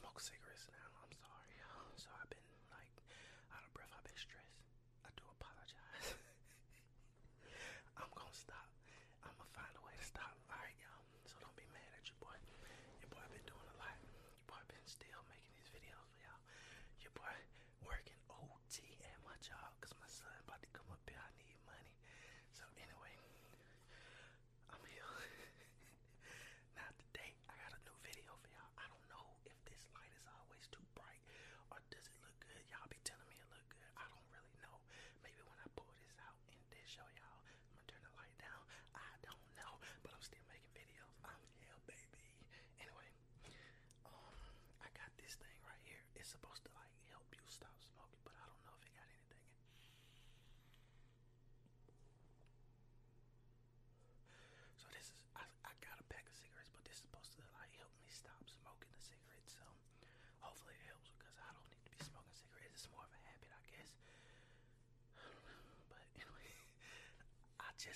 smoke cigarettes.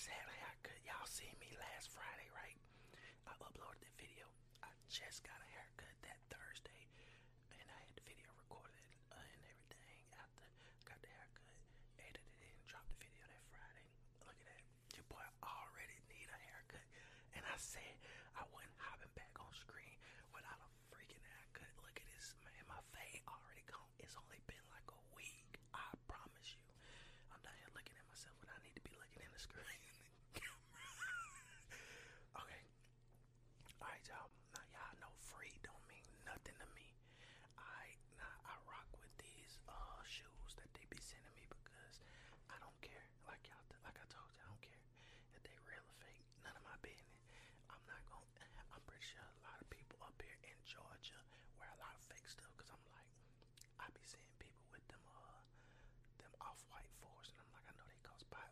sadly I could. Y'all seen me last Friday, right? I uploaded the video. I just got a haircut. I be seeing people with them uh them off white fours and I'm like I know they cost five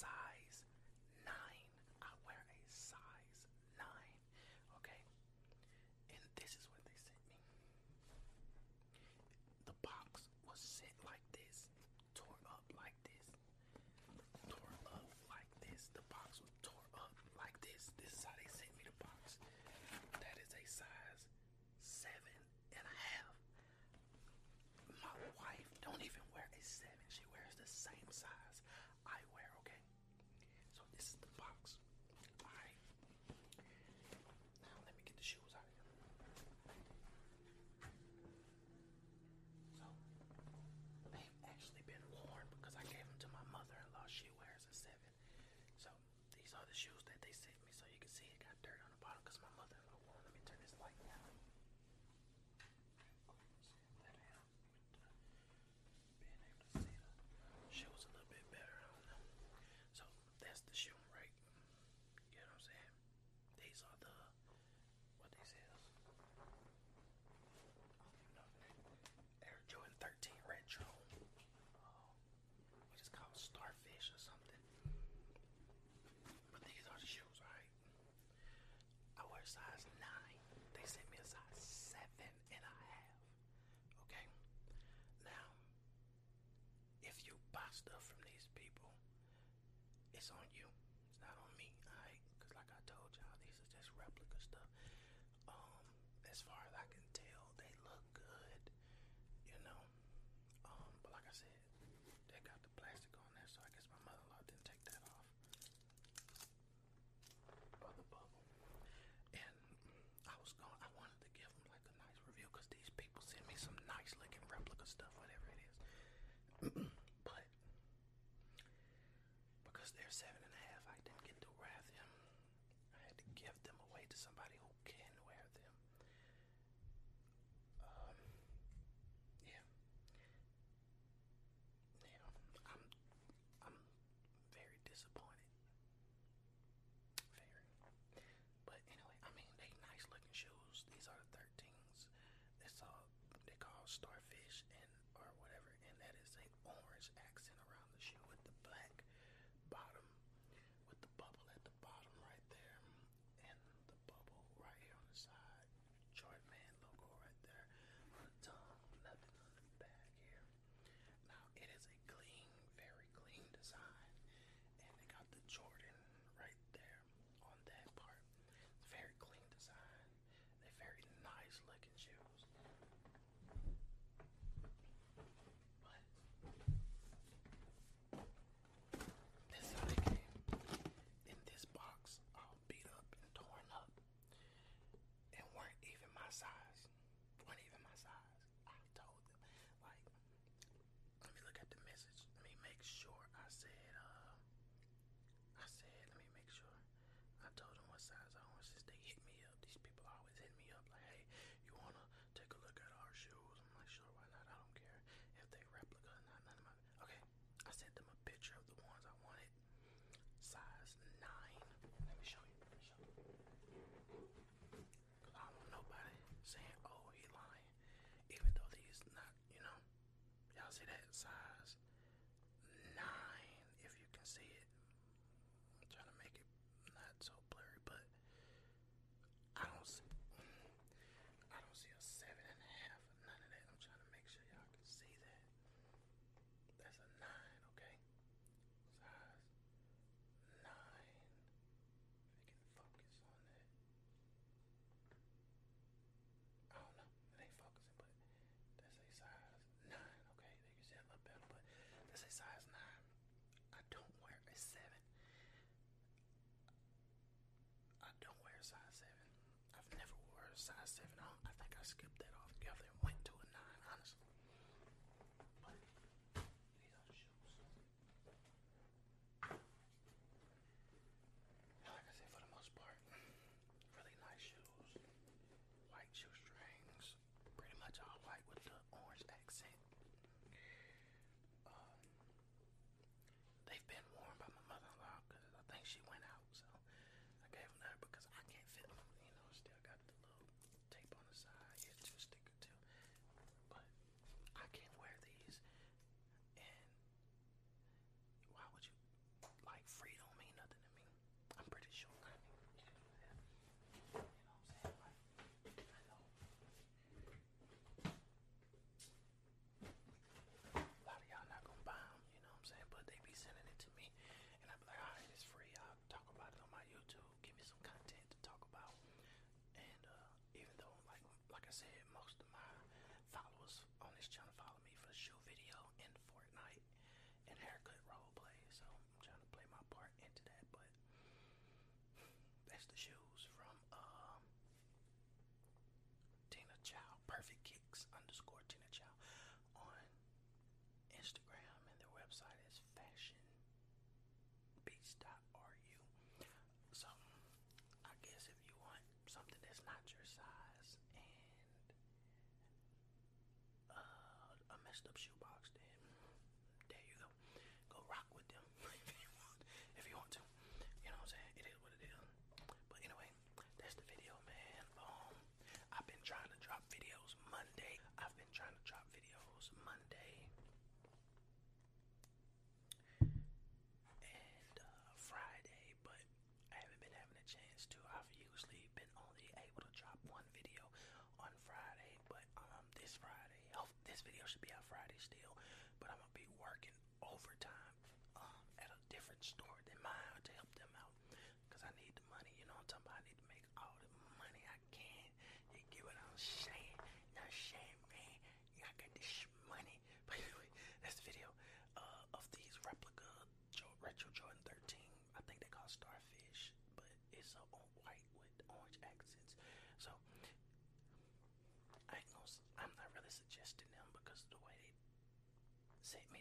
side. stuff from these people, it's on you. size seven. I, I think I skipped that off. Say it made